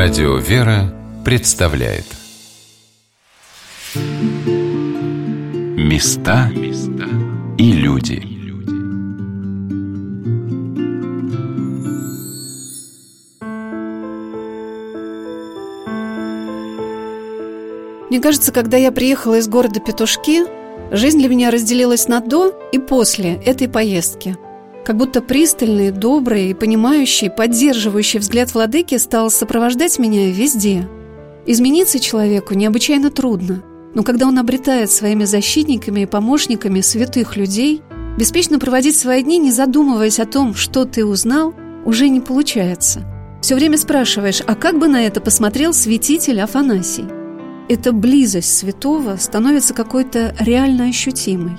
Радио «Вера» представляет. Места и люди. Мне кажется, когда я приехала из города Петушки, жизнь для меня разделилась на «до» и «после» этой поездки – как будто пристальный, добрый и понимающий, поддерживающий взгляд владыки стал сопровождать меня везде. Измениться человеку необычайно трудно, но когда он обретает своими защитниками и помощниками святых людей, беспечно проводить свои дни, не задумываясь о том, что ты узнал, уже не получается. Все время спрашиваешь, а как бы на это посмотрел святитель Афанасий? Эта близость святого становится какой-то реально ощутимой.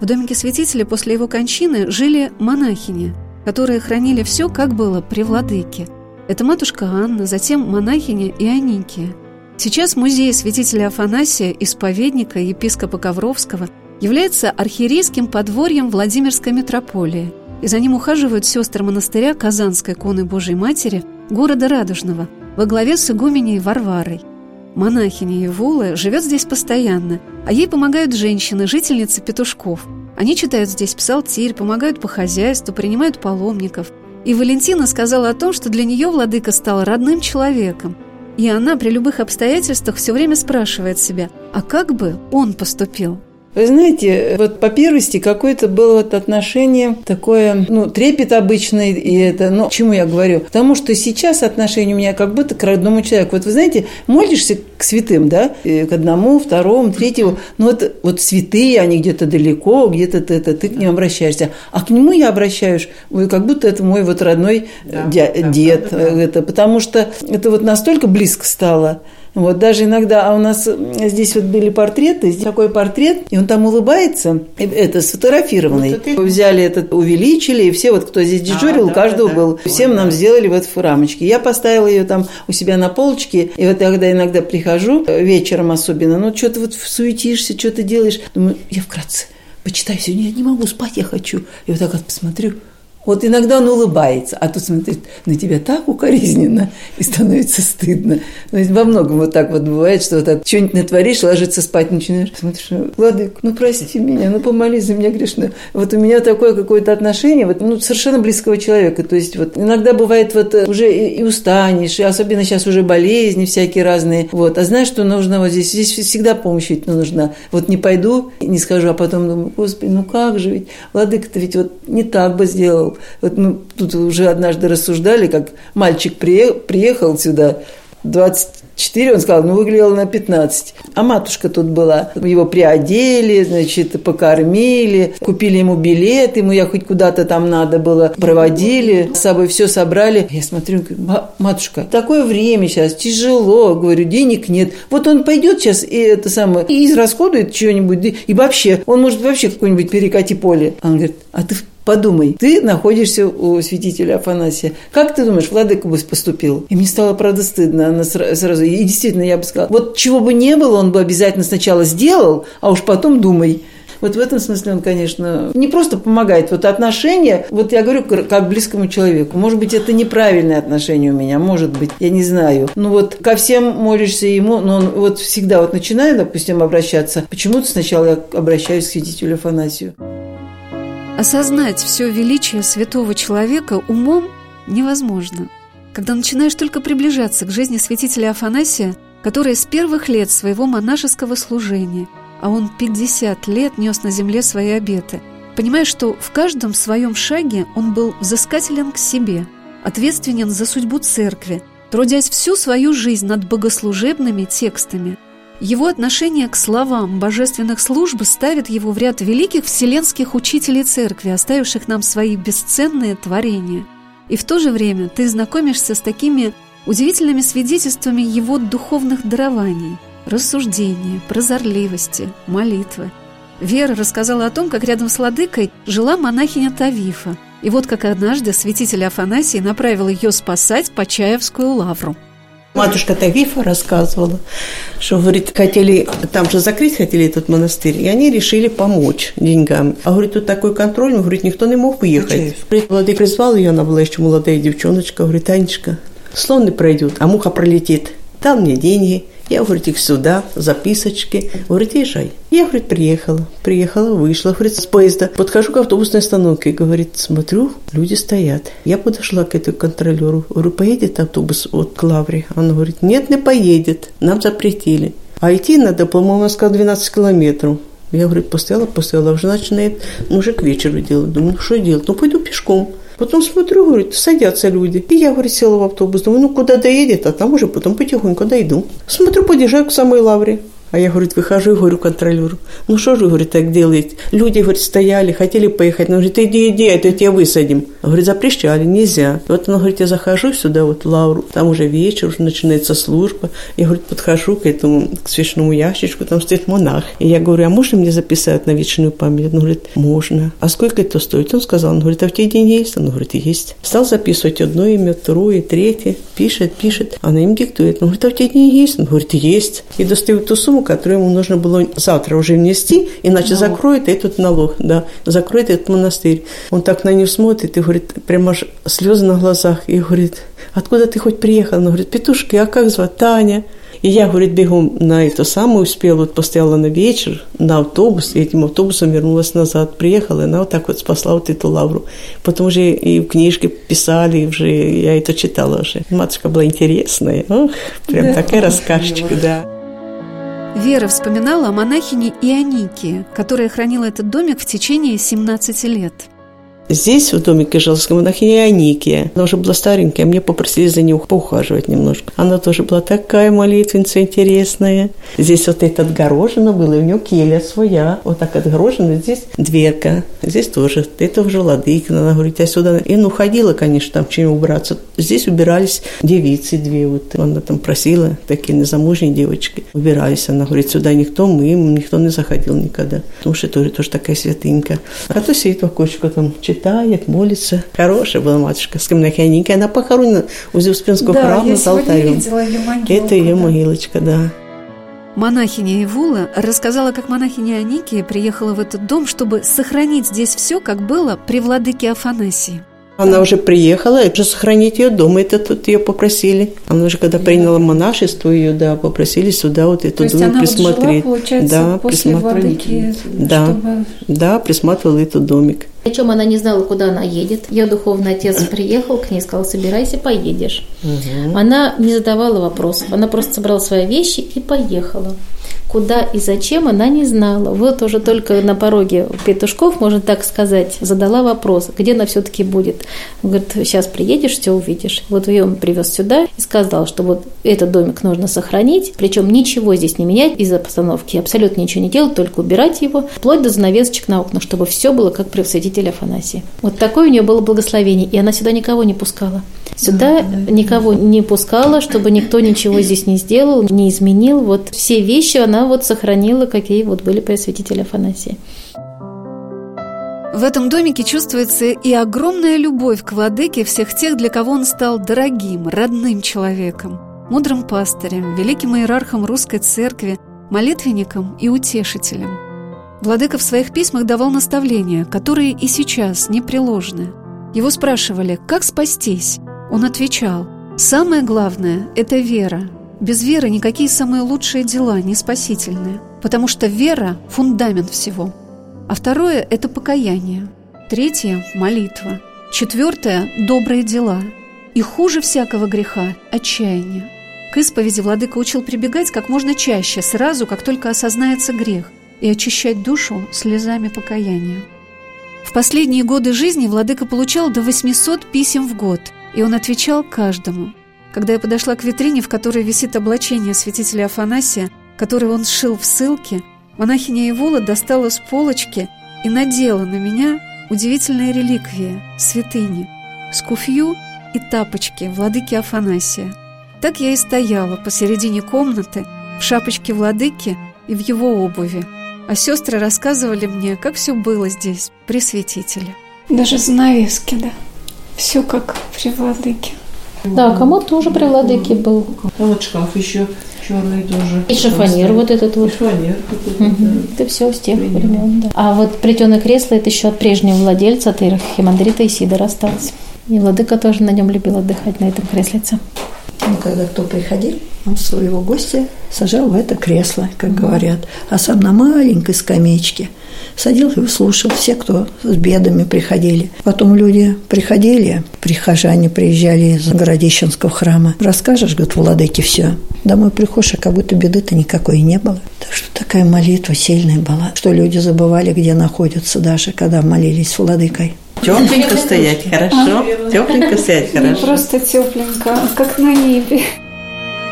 В домике святителя после его кончины жили монахини, которые хранили все, как было при владыке. Это матушка Анна, затем монахиня Ионикия. Сейчас музей святителя Афанасия, исповедника епископа Ковровского, является архиерейским подворьем Владимирской митрополии, и за ним ухаживают сестры монастыря Казанской иконы Божией Матери города Радужного во главе с игуменей Варварой – Монахиня Евула живет здесь постоянно, а ей помогают женщины, жительницы петушков. Они читают здесь псалтирь, помогают по хозяйству, принимают паломников. И Валентина сказала о том, что для нее владыка стал родным человеком. И она при любых обстоятельствах все время спрашивает себя, а как бы он поступил? Вы знаете, вот по первости какое-то было вот отношение такое, ну, трепет обычный, и это, ну, чему я говорю? Потому что сейчас отношение у меня как будто к родному человеку. Вот вы знаете, молишься к святым, да, к одному, второму, третьему, ну, вот, вот святые, они где-то далеко, где-то ты, это, ты к ним обращаешься. А к нему я обращаюсь, как будто это мой вот родной да, дя- да, дед, да, да. это, потому что это вот настолько близко стало. Вот даже иногда, а у нас здесь вот были портреты, здесь такой портрет, и он там улыбается, это сфотографированный. Вот это... Взяли этот, увеличили, и все вот, кто здесь дежурил, а, да, каждого да, был, всем да. нам сделали вот в рамочке. Я поставила ее там у себя на полочке, и вот когда иногда прихожу, вечером особенно, ну что-то вот суетишься, что-то делаешь, думаю, я вкратце почитаю сегодня, я не могу спать, я хочу. И вот так вот посмотрю, вот иногда он улыбается, а тут смотрит на тебя так укоризненно и становится стыдно. То есть во многом вот так вот бывает, что вот что-нибудь натворишь, ложиться спать начинаешь, смотришь, Владык, ну прости меня, ну помолись за меня грешно. Вот у меня такое какое-то отношение, вот, ну, совершенно близкого человека. То есть вот иногда бывает вот э, уже и, и устанешь, и особенно сейчас уже болезни всякие разные. Вот, а знаешь, что нужно вот здесь? Здесь всегда помощь ведь нужна. Вот не пойду, не скажу, а потом думаю, господи, ну как же ведь, Владыка-то ведь вот не так бы сделал вот мы тут уже однажды рассуждали, как мальчик приехал сюда, 24, он сказал, ну, выглядел на 15. А матушка тут была. Его приодели, значит, покормили, купили ему билет, ему ехать куда-то там надо было, проводили, с собой все собрали. Я смотрю, матушка, такое время сейчас, тяжело, говорю, денег нет. Вот он пойдет сейчас и это самое, и израсходует что-нибудь, и вообще, он может вообще какой-нибудь перекати поле. Он говорит, а ты Подумай, ты находишься у святителя Афанасия. Как ты думаешь, Владыка бы поступил? И мне стало, правда, стыдно. Она сразу, и действительно, я бы сказала, вот чего бы не было, он бы обязательно сначала сделал, а уж потом думай. Вот в этом смысле он, конечно, не просто помогает. Вот отношения, вот я говорю, как близкому человеку. Может быть, это неправильное отношение у меня, может быть, я не знаю. Ну вот ко всем молишься ему, но он вот всегда вот начинает, допустим, обращаться. Почему-то сначала я обращаюсь к святителю Афанасию. Осознать все величие святого человека умом невозможно. Когда начинаешь только приближаться к жизни святителя Афанасия, который с первых лет своего монашеского служения, а он 50 лет нес на земле свои обеты, понимаешь, что в каждом своем шаге он был взыскателен к себе, ответственен за судьбу церкви, трудясь всю свою жизнь над богослужебными текстами – его отношение к словам божественных служб ставит его в ряд великих вселенских учителей церкви, оставивших нам свои бесценные творения. И в то же время ты знакомишься с такими удивительными свидетельствами его духовных дарований, рассуждения, прозорливости, молитвы. Вера рассказала о том, как рядом с Ладыкой жила монахиня Тавифа, и вот как однажды святитель Афанасий направил ее спасать Почаевскую лавру – Матушка Тавифа рассказывала, что, говорит, хотели, там же закрыть хотели этот монастырь, и они решили помочь деньгами. А, говорит, тут такой контроль, говорит, никто не мог выехать. Говорит, Владык призвал ее, она была еще молодая девчоночка, говорит, Анечка, слон не пройдет, а муха пролетит. Дал мне деньги, я, говорит, их сюда, записочки. Говорит, езжай. Я, говорит, приехала. Приехала, вышла, говорит, с поезда. Подхожу к автобусной остановке. Говорит, смотрю, люди стоят. Я подошла к этому контролеру. Говорю, поедет автобус вот к Лавре? Он говорит, нет, не поедет. Нам запретили. А идти надо, по-моему, он сказал 12 километров. Я, говорит, постояла, постояла. Уже начинает мужик к вечеру делать. Думаю, ну что делать? Ну, пойду пешком. Потом смотрю, говорит, садятся люди. И я, говорит, села в автобус. Думаю, ну куда доедет, а там уже потом потихоньку дойду. Смотрю, подъезжаю к самой лавре. А я, говорит, выхожу и говорю контролеру, ну что же, говорит, так делаете? Люди, говорит, стояли, хотели поехать. Он говорит, иди, иди, это тебя высадим. Говорит, запрещали, нельзя. Вот он говорит, я захожу сюда, вот в Лавру, там уже вечер, уже начинается служба. Я, говорит, подхожу к этому, к свечному ящичку, там стоит монах. И я говорю, а можно мне записать на вечную память? Он говорит, можно. А сколько это стоит? Он сказал, он говорит, а в те деньги есть? Он говорит, есть. Стал записывать одно имя, второе, третье. Пишет, пишет. Она им диктует. Он говорит, а в те деньги есть? Он говорит, есть. И достает ту сумму, которую ему нужно было завтра уже внести, иначе налог. закроет этот налог, да, закроет этот монастырь. Он так на нее смотрит и говорит, прямо аж слезы на глазах, и говорит, откуда ты хоть приехал? Она говорит, петушки, а как звать? Таня. И я, говорит, бегом на это самое успела, вот постояла на вечер на автобус, и этим автобусом вернулась назад, приехала, и она вот так вот спасла вот эту лавру. Потом уже и в книжке писали, уже я это читала уже. Матушка была интересная, ох, прям да. такая рассказчика, да. Вера вспоминала о монахине Ионике, которая хранила этот домик в течение 17 лет – Здесь, в домике Желского монахиня Аникия. Она уже была старенькая, мне попросили за нее поухаживать немножко. Она тоже была такая молитвенница интересная. Здесь вот это отгорожено было, и у нее келья своя. Вот так отгорожено. Здесь дверка. Здесь тоже. Это уже ладыкина. Она говорит, я сюда... И ну, ходила, конечно, там чем убраться. Здесь убирались девицы две. Вот она там просила, такие незамужние девочки. Убирались. Она говорит, сюда никто, мы, никто не заходил никогда. Потому что тоже, тоже такая святынька. А то сидит в окошко там, читает, молится. Хорошая была матушка Скамнахяненька. Она похоронена у Успенского да, храма с алтарем. Это ее да. могилочка, да. Монахиня Ивула рассказала, как монахиня Аникия приехала в этот дом, чтобы сохранить здесь все, как было при владыке Афанасии. Она уже приехала, уже сохранить ее дома, это тут ее попросили. Она уже когда приняла монашество, ее, да, попросили сюда вот эту дом присмотреть. Вот жила, да, после владыки, да, чтобы... да, присматривала этот домик. Причем она не знала, куда она едет. Ее духовный отец приехал к ней и сказал, собирайся, поедешь. Угу. Она не задавала вопросов, она просто собрала свои вещи и поехала. Куда и зачем она не знала. Вот уже только на пороге Петушков, можно так сказать, задала вопрос, где она все-таки будет. Он говорит, сейчас приедешь, все увидишь. Вот ее он привез сюда и сказал, что вот этот домик нужно сохранить, причем ничего здесь не менять из-за постановки, абсолютно ничего не делать, только убирать его, вплоть до занавесочек на окнах, чтобы все было как при святителе Афанасии. Вот такое у нее было благословение, и она сюда никого не пускала. Сюда никого не пускала, чтобы никто ничего здесь не сделал, не изменил. Вот все вещи она вот сохранила, какие вот были при святителе Афанасии. В этом домике чувствуется и огромная любовь к владыке всех тех, для кого он стал дорогим, родным человеком, мудрым пастырем, великим иерархом русской церкви, молитвенником и утешителем. Владыка в своих письмах давал наставления, которые и сейчас непреложны. Его спрашивали, как спастись, он отвечал, «Самое главное – это вера. Без веры никакие самые лучшие дела не спасительные, потому что вера – фундамент всего. А второе – это покаяние. Третье – молитва. Четвертое – добрые дела. И хуже всякого греха – отчаяние. К исповеди владыка учил прибегать как можно чаще, сразу, как только осознается грех, и очищать душу слезами покаяния. В последние годы жизни владыка получал до 800 писем в год – и он отвечал каждому. Когда я подошла к витрине, в которой висит облачение святителя Афанасия, которое он сшил в ссылке, монахиня Ивола достала с полочки и надела на меня удивительные реликвии, святыни, скуфью и тапочки владыки Афанасия. Так я и стояла посередине комнаты, в шапочке владыки и в его обуви. А сестры рассказывали мне, как все было здесь, при святителе. Даже занавески, да. Все как при владыке. Да, комод тоже при владыке был. А вот шкаф еще черный тоже. И шифонер вот этот вот. Шифонер. Угу. Это все с тех времен, да. А вот плетеное кресло это еще от прежнего владельца, от Химандрита Исидора осталось. И владыка тоже на нем любил отдыхать, на этом креслице. Ну, когда кто приходил, он своего гостя сажал в это кресло, как говорят, а сам на маленькой скамеечке садился и слушал все, кто с бедами приходили. Потом люди приходили, прихожане приезжали из Городищенского храма. Расскажешь, говорит, владыке все. Домой приходишь, а как будто беды-то никакой не было. Так что такая молитва сильная была, что люди забывали, где находятся даже, когда молились с владыкой. Тепленько стоять, хорошо? Тепленько стоять, Не хорошо? просто тепленько, как на небе.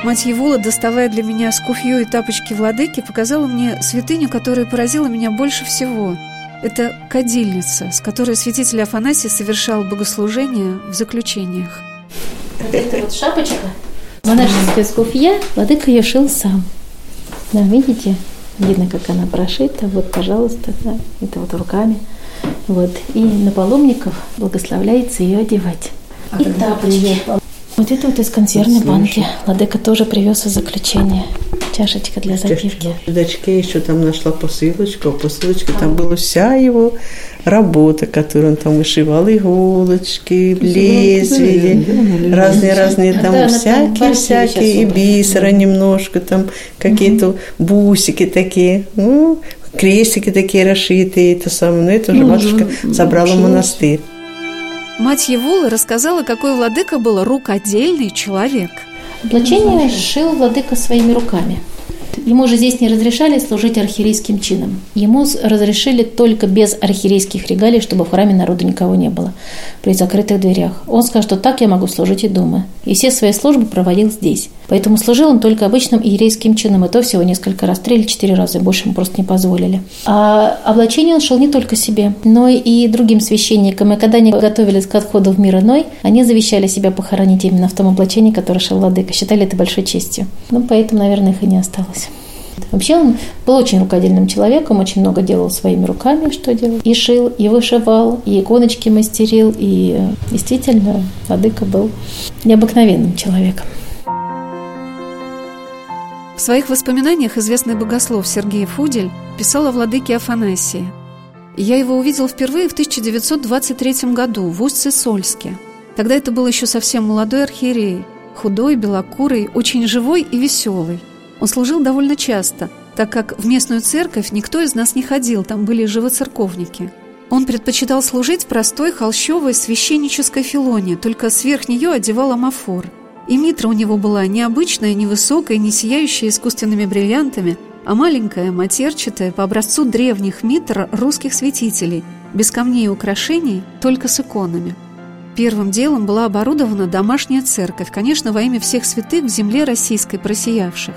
Мать Евула, доставая для меня скуфью и тапочки владыки, показала мне святыню, которая поразила меня больше всего. Это кадильница, с которой святитель Афанасий совершал богослужение в заключениях. Вот эта вот шапочка, монашеская скуфья, владыка ее шил сам. Да, видите? Видно, как она прошита. Вот, пожалуйста, да, это вот руками. Вот. И на паломников благословляется ее одевать. И тапочки. Вот это вот из консервной банки. Владыка тоже привез из заключения. Чашечка для запивки. В дочке еще там нашла посылочку, а в посылочке там была вся его работа, которую он там вышивал, иголочки, лезвия, разные-разные там она там всякие-всякие, и бисера немножко, там какие-то бусики такие, ну, крестики такие расшитые, это самое, ну, это уже матушка забрала в монастырь. Мать Евула рассказала, какой владыка был рукодельный человек. Облачение шил владыка своими руками. Ему же здесь не разрешали служить архиерейским чином. Ему разрешили только без архиерейских регалий, чтобы в храме народу никого не было, при закрытых дверях. Он сказал, что так я могу служить и дома. И все свои службы проводил здесь. Поэтому служил он только обычным иерейским чином, и то всего несколько раз, три или четыре раза, больше ему просто не позволили. А облачение он шил не только себе, но и другим священникам. И когда они готовились к отходу в мир иной, они завещали себя похоронить именно в том облачении, которое шил владыка. Считали это большой честью. Ну, поэтому, наверное, их и не осталось. Вообще он был очень рукодельным человеком, очень много делал своими руками, что делал. И шил, и вышивал, и иконочки мастерил, и действительно владыка был необыкновенным человеком. В своих воспоминаниях известный богослов Сергей Фудель писал о владыке Афанасии. Я его увидел впервые в 1923 году в Устье-Сольске. Тогда это был еще совсем молодой архиерей, худой, белокурый, очень живой и веселый. Он служил довольно часто, так как в местную церковь никто из нас не ходил, там были живоцерковники. Он предпочитал служить в простой холщовой священнической филоне, только сверх нее одевал амафор. И митра у него была необычная, невысокая, не сияющая искусственными бриллиантами, а маленькая, матерчатая, по образцу древних митр русских святителей, без камней и украшений, только с иконами. Первым делом была оборудована домашняя церковь, конечно, во имя всех святых в земле российской просиявших.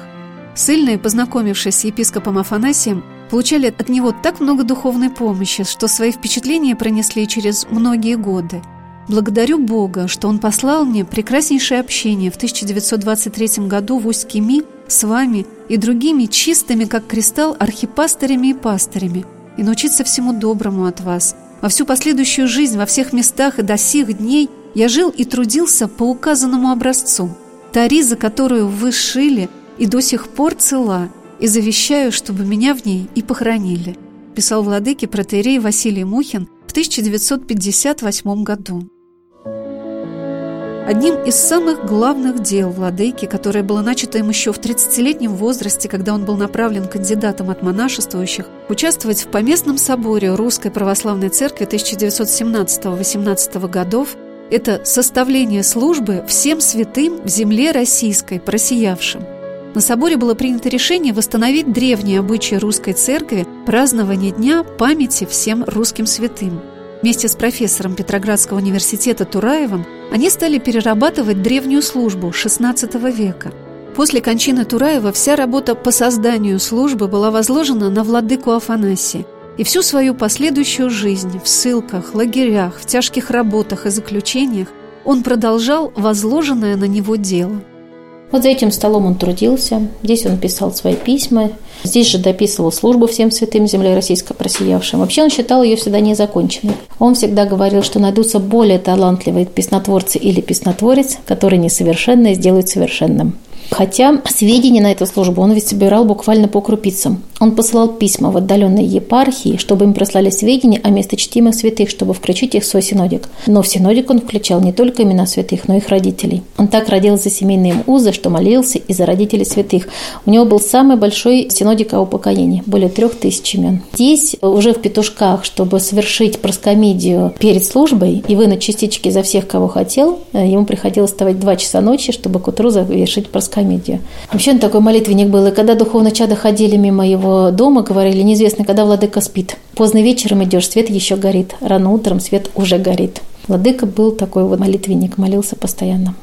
Сыльные, познакомившись с епископом Афанасием, получали от него так много духовной помощи, что свои впечатления пронесли через многие годы. Благодарю Бога, что Он послал мне прекраснейшее общение в 1923 году в Усть-Кими с вами и другими чистыми, как кристалл, архипастырями и пастырями, и научиться всему доброму от вас. Во всю последующую жизнь, во всех местах и до сих дней я жил и трудился по указанному образцу. Та риза, которую вы шили, и до сих пор цела, и завещаю, чтобы меня в ней и похоронили», писал владыке протеерей Василий Мухин в 1958 году. Одним из самых главных дел владыки, которое было начато им еще в 30-летнем возрасте, когда он был направлен кандидатом от монашествующих, участвовать в поместном соборе Русской Православной Церкви 1917-18 годов, это составление службы всем святым в земле российской, просиявшим. На соборе было принято решение восстановить древние обычаи русской церкви празднование Дня памяти всем русским святым. Вместе с профессором Петроградского университета Тураевым они стали перерабатывать древнюю службу XVI века. После кончины Тураева вся работа по созданию службы была возложена на владыку Афанасия, и всю свою последующую жизнь в ссылках, лагерях, в тяжких работах и заключениях он продолжал возложенное на него дело. Вот за этим столом он трудился, здесь он писал свои письма, здесь же дописывал службу всем святым земле российской просиявшим. Вообще он считал ее всегда незаконченной. Он всегда говорил, что найдутся более талантливые песнотворцы или песнотворец, которые несовершенное сделают совершенным. Хотя сведения на эту службу он ведь собирал буквально по крупицам. Он посылал письма в отдаленные епархии, чтобы им прислали сведения о месточтимых святых, чтобы включить их в свой синодик. Но в синодик он включал не только имена святых, но и их родителей. Он так родил за семейные узы, что молился и за родителей святых. У него был самый большой синодик о упокоении, более трех тысяч имен. Здесь уже в петушках, чтобы совершить проскомидию перед службой и вынуть частички за всех, кого хотел, э, ему приходилось вставать два часа ночи, чтобы к утру завершить проскомидию. Вообще он такой молитвенник был, и когда духовно чада ходили мимо его дома, говорили, неизвестно, когда владыка спит. Поздно вечером идешь, свет еще горит, рано утром свет уже горит. Владыка был такой вот молитвенник, молился постоянно.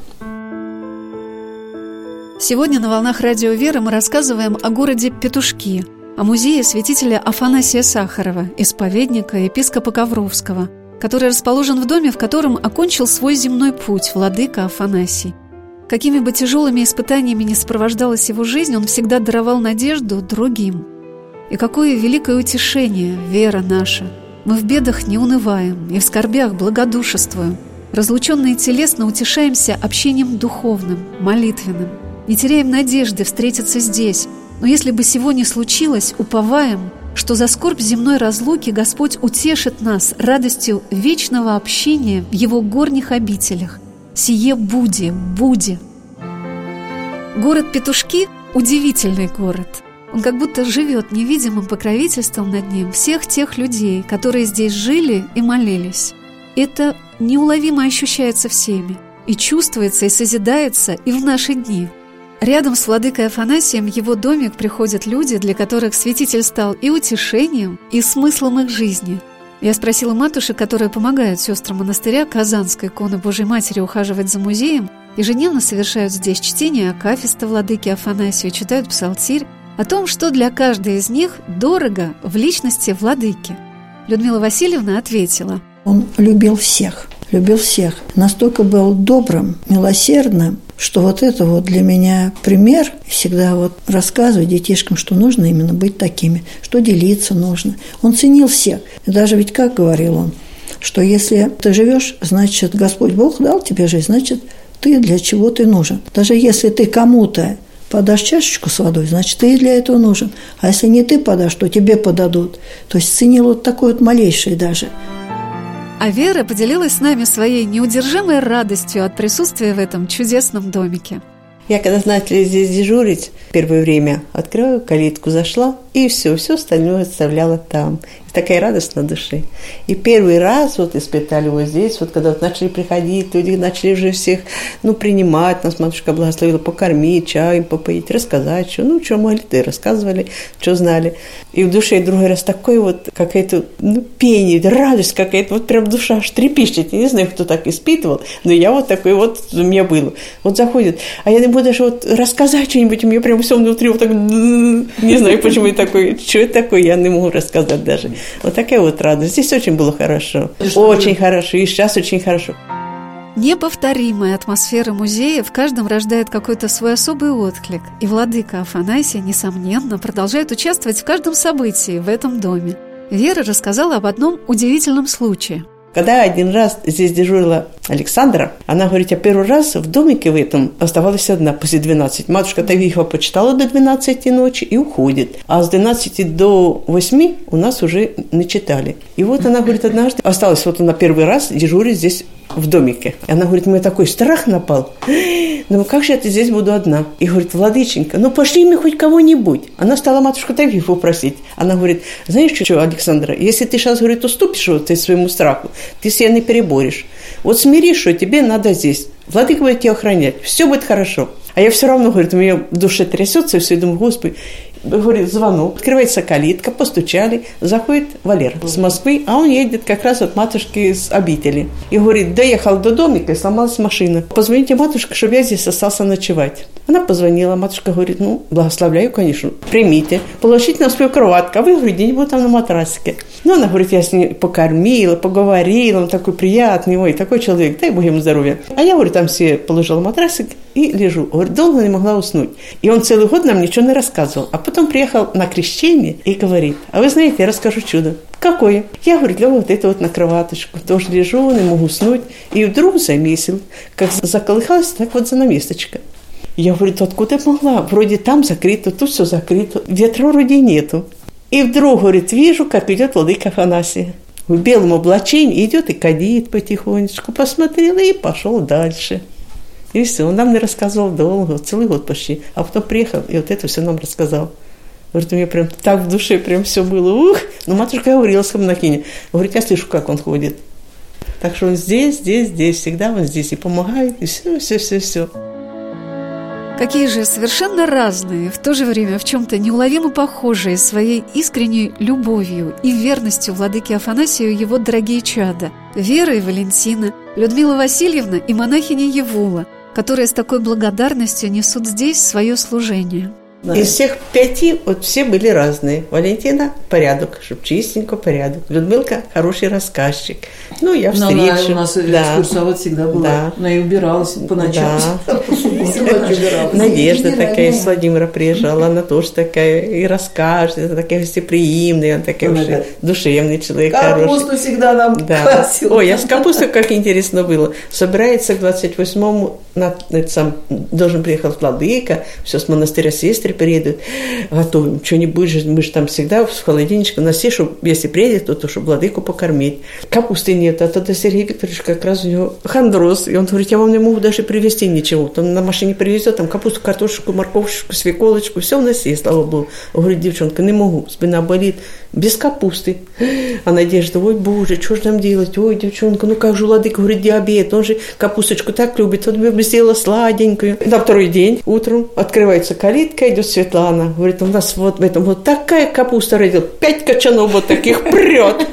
Сегодня на «Волнах Радио Веры» мы рассказываем о городе Петушки, о музее святителя Афанасия Сахарова, исповедника, епископа Ковровского, который расположен в доме, в котором окончил свой земной путь владыка Афанасий. Какими бы тяжелыми испытаниями не сопровождалась его жизнь, он всегда даровал надежду другим. И какое великое утешение, вера наша! Мы в бедах не унываем и в скорбях благодушествуем. Разлученные телесно утешаемся общением духовным, молитвенным. Не теряем надежды встретиться здесь, но если бы сего не случилось, уповаем, что за скорбь земной разлуки Господь утешит нас радостью вечного общения в Его горних обителях. Сие буди, буди. Город Петушки – удивительный город. Он как будто живет невидимым покровительством над ним всех тех людей, которые здесь жили и молились. Это неуловимо ощущается всеми, и чувствуется, и созидается и в наши дни – Рядом с владыкой Афанасием в его домик приходят люди, для которых святитель стал и утешением, и смыслом их жизни. Я спросила матушек, которые помогают сестрам монастыря Казанской иконы Божьей Матери ухаживать за музеем, ежедневно совершают здесь чтение Акафиста владыки Афанасия, читают псалтирь, о том, что для каждой из них дорого в личности владыки. Людмила Васильевна ответила. Он любил всех, любил всех. Настолько был добрым, милосердным, что вот это вот для меня пример. Всегда вот рассказываю детишкам, что нужно именно быть такими, что делиться нужно. Он ценил всех. Даже ведь как говорил он, что если ты живешь, значит, Господь Бог дал тебе жизнь, значит, ты для чего ты нужен. Даже если ты кому-то подашь чашечку с водой, значит, ты для этого нужен. А если не ты подашь, то тебе подадут. То есть ценил вот такой вот малейший даже – а Вера поделилась с нами своей неудержимой радостью от присутствия в этом чудесном домике. Я когда начали здесь дежурить, первое время открываю калитку, зашла, и все, все остальное оставляла там такая радость на душе. И первый раз вот испытали вот здесь, вот когда вот начали приходить, люди начали уже всех, ну, принимать, нас матушка благословила покормить, чаем попоить, рассказать, что, ну, что могли, ты рассказывали, что знали. И в душе другой раз такой вот какая-то, ну, пение, радость какая-то, вот прям душа аж трепещет. Я не знаю, кто так испытывал, но я вот такой вот, у меня было. Вот заходит, а я не буду даже вот рассказать что-нибудь, у меня прям все внутри вот так, не знаю, почему я такой, что это такое, я не могу рассказать даже. Вот такая вот радость. Здесь очень было хорошо. Очень хорошо. И сейчас очень хорошо. Неповторимая атмосфера музея в каждом рождает какой-то свой особый отклик, и владыка Афанасия, несомненно, продолжает участвовать в каждом событии в этом доме. Вера рассказала об одном удивительном случае – когда один раз здесь дежурила Александра, она говорит, я первый раз в домике в этом оставалась одна после 12. Матушка Тавихова почитала до 12 ночи и уходит. А с 12 до 8 у нас уже не читали. И вот она говорит, однажды осталась вот она первый раз дежурить здесь в домике. И она говорит, мне такой страх напал. Ну, как же я здесь буду одна? И говорит, Владыченька, ну пошли мне хоть кого-нибудь. Она стала матушку Тавифу просить. Она говорит, знаешь что, Александра, если ты сейчас, говорит, уступишь вот своему страху, ты себя не переборешь. Вот смиришь, что тебе надо здесь. Владыка будет тебя охранять. Все будет хорошо. А я все равно, говорит, у меня в душе трясется, и все, думаю, Господи, говорит, звонок, открывается калитка, постучали, заходит Валер с Москвы, а он едет как раз от матушки с обители. И говорит, доехал до домика и сломалась машина. Позвоните матушке, чтобы я здесь остался ночевать. Она позвонила, матушка говорит, ну, благословляю, конечно, примите, положите на свою кроватку, а вы, где-нибудь там на матрасике. Ну, она говорит, я с ней покормила, поговорила, он такой приятный, ой, такой человек, дай Бог ему здоровья. А я, говорю, там все положила матрасик и лежу. Говорит, долго не могла уснуть. И он целый год нам ничего не рассказывал. А потом приехал на крещение и говорит, а вы знаете, я расскажу чудо. Какое? Я, говорю, легла вот это вот на кроваточку. Тоже лежу, не могу уснуть. И вдруг заметил, как заколыхалась так вот занавесочка. Я говорю, откуда могла? Вроде там закрыто, тут все закрыто. Ветра вроде нету. И вдруг, говорит, вижу, как идет владыка Афанасия. В белом облачении идет и кадит потихонечку. Посмотрел и пошел дальше. И все, он нам не рассказывал долго, целый год почти. А потом приехал и вот это все нам рассказал. Говорит, у меня прям так в душе прям все было. Ух! Ну, матушка говорила с монахине. Говорит, я слышу, как он ходит. Так что он здесь, здесь, здесь, всегда он здесь и помогает, и все, все, все, все. Какие же совершенно разные, в то же время в чем-то неуловимо похожие своей искренней любовью и верностью владыке Афанасию его дорогие чада – Вера и Валентина, Людмила Васильевна и монахиня Евула, которые с такой благодарностью несут здесь свое служение – из всех пяти вот все были разные. Валентина – порядок, чтобы чистенько порядок. Людмилка – хороший рассказчик. Ну, я встречу. Но она у нас да. экскурсовод всегда была. Да. Она и убиралась по ночам. Да. Надежда такая из Владимира приезжала. Она тоже такая и расскажет. Это такая гостеприимная, она такая уже душевный человек. Капусту всегда нам да. Ой, а с капустой как интересно было. Собирается к 28-му, сам должен приехать владыка, все с монастыря сестры приедут, готовим что-нибудь, мы же там всегда в холодильничке, все, чтобы, если приедет, то, то чтобы владыку покормить. Капусты нет, а тогда Сергей Викторович как раз у него хандроз, и он говорит, я вам не могу даже привезти ничего, он на машине привезет там капусту, картошечку, морковочку, свеколочку, все у нас есть, слава Богу. Говорит, девчонка, не могу, спина болит, без капусты. А Надежда, ой, боже, что же нам делать? Ой, девчонка, ну как же Владыка, говорит, диабет, он же капусточку так любит, вот бы сделала сладенькую. На второй день утром открывается калитка, идет Светлана, говорит, у нас вот в этом вот такая капуста родила, пять качанов вот таких прет.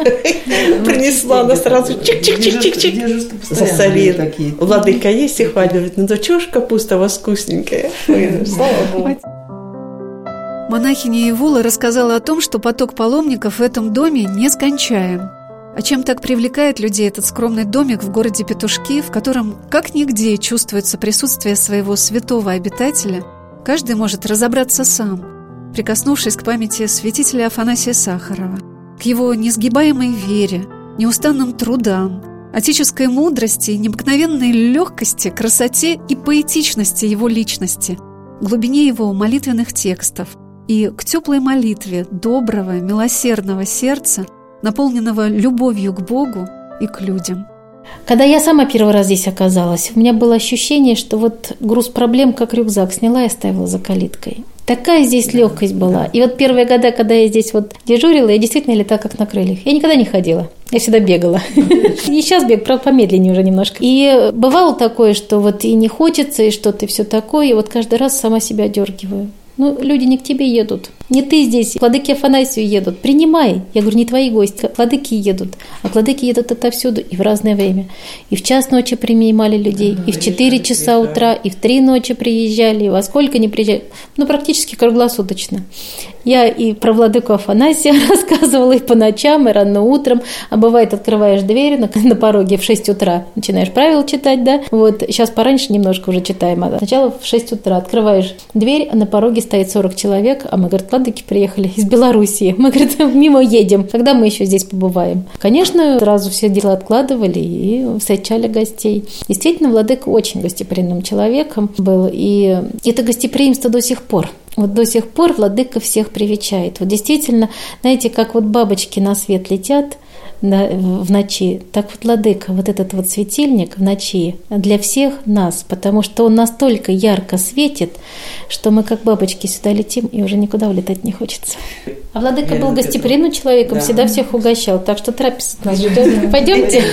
Принесла она сразу, чик-чик-чик-чик-чик, засолила. Владыка есть и хвалит, говорит, ну да чего ж капуста у вас вкусненькая? Слава Богу. Монахиня Ивула рассказала о том, что поток паломников в этом доме нескончаем. А чем так привлекает людей этот скромный домик в городе Петушки, в котором как нигде чувствуется присутствие своего святого обитателя, каждый может разобраться сам, прикоснувшись к памяти святителя Афанасия Сахарова, к его несгибаемой вере, неустанным трудам, отеческой мудрости, необыкновенной легкости, красоте и поэтичности его личности, глубине его молитвенных текстов, и к теплой молитве доброго, милосердного сердца, наполненного любовью к Богу и к людям. Когда я сама первый раз здесь оказалась, у меня было ощущение, что вот груз проблем как рюкзак сняла и оставила за калиткой. Такая здесь легкость была. И вот первые года, когда я здесь вот дежурила, я действительно летала как на крыльях. Я никогда не ходила. Я всегда бегала. И сейчас бег, правда, помедленнее уже немножко. И бывало такое, что вот и не хочется, и что-то все такое. И вот каждый раз сама себя дергиваю. Ну, люди не к тебе едут. Не ты здесь, владыки Афанасию едут. Принимай. Я говорю, не твои гости, владыки едут. А владыки едут отовсюду и в разное время. И в час ночи принимали людей, и в 4 часа утра, и в 3 ночи приезжали, и во сколько не приезжали. Ну, практически круглосуточно. Я и про владыку Афанасия рассказывала и по ночам, и рано утром. А бывает, открываешь дверь на, на пороге в 6 утра, начинаешь правила читать, да? Вот сейчас пораньше немножко уже читаем. А сначала в 6 утра открываешь дверь, а на пороге стоит 40 человек, а мы, говорит, владыки приехали из Белоруссии. Мы, говорит, мимо едем. Когда мы еще здесь побываем? Конечно, сразу все дела откладывали и встречали гостей. Действительно, владыка очень гостеприимным человеком был. И это гостеприимство до сих пор. Вот до сих пор владыка всех привечает. Вот действительно, знаете, как вот бабочки на свет летят – в ночи. Так вот, Ладыка, вот этот вот светильник в ночи для всех нас, потому что он настолько ярко светит, что мы как бабочки сюда летим и уже никуда улетать не хочется. А Владыка был гостеприимным человеком, да. всегда всех угощал, так что трапез нас ждет. Пойдемте.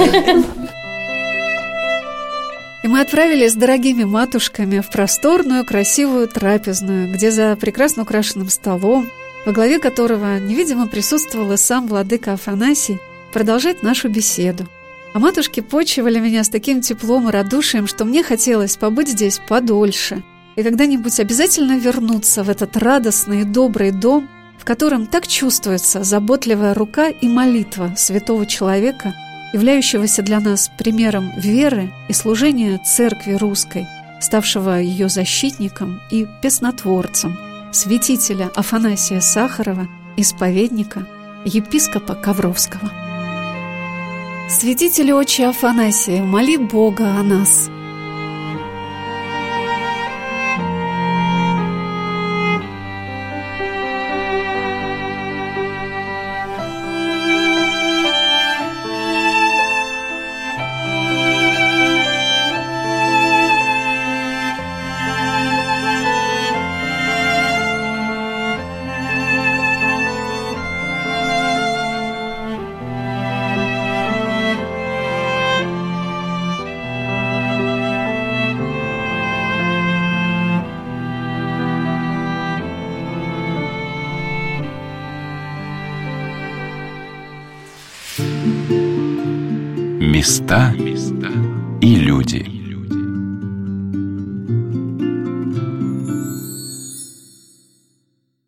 И мы отправились с дорогими матушками в просторную, красивую трапезную, где за прекрасно украшенным столом, во главе которого невидимо присутствовал и сам владыка Афанасий, продолжать нашу беседу. А матушки почивали меня с таким теплом и радушием, что мне хотелось побыть здесь подольше и когда-нибудь обязательно вернуться в этот радостный и добрый дом, в котором так чувствуется заботливая рука и молитва святого человека, являющегося для нас примером веры и служения церкви русской, ставшего ее защитником и песнотворцем, святителя Афанасия Сахарова, исповедника, епископа Ковровского. Святитель Отче Афанасия, моли Бога о нас. Места.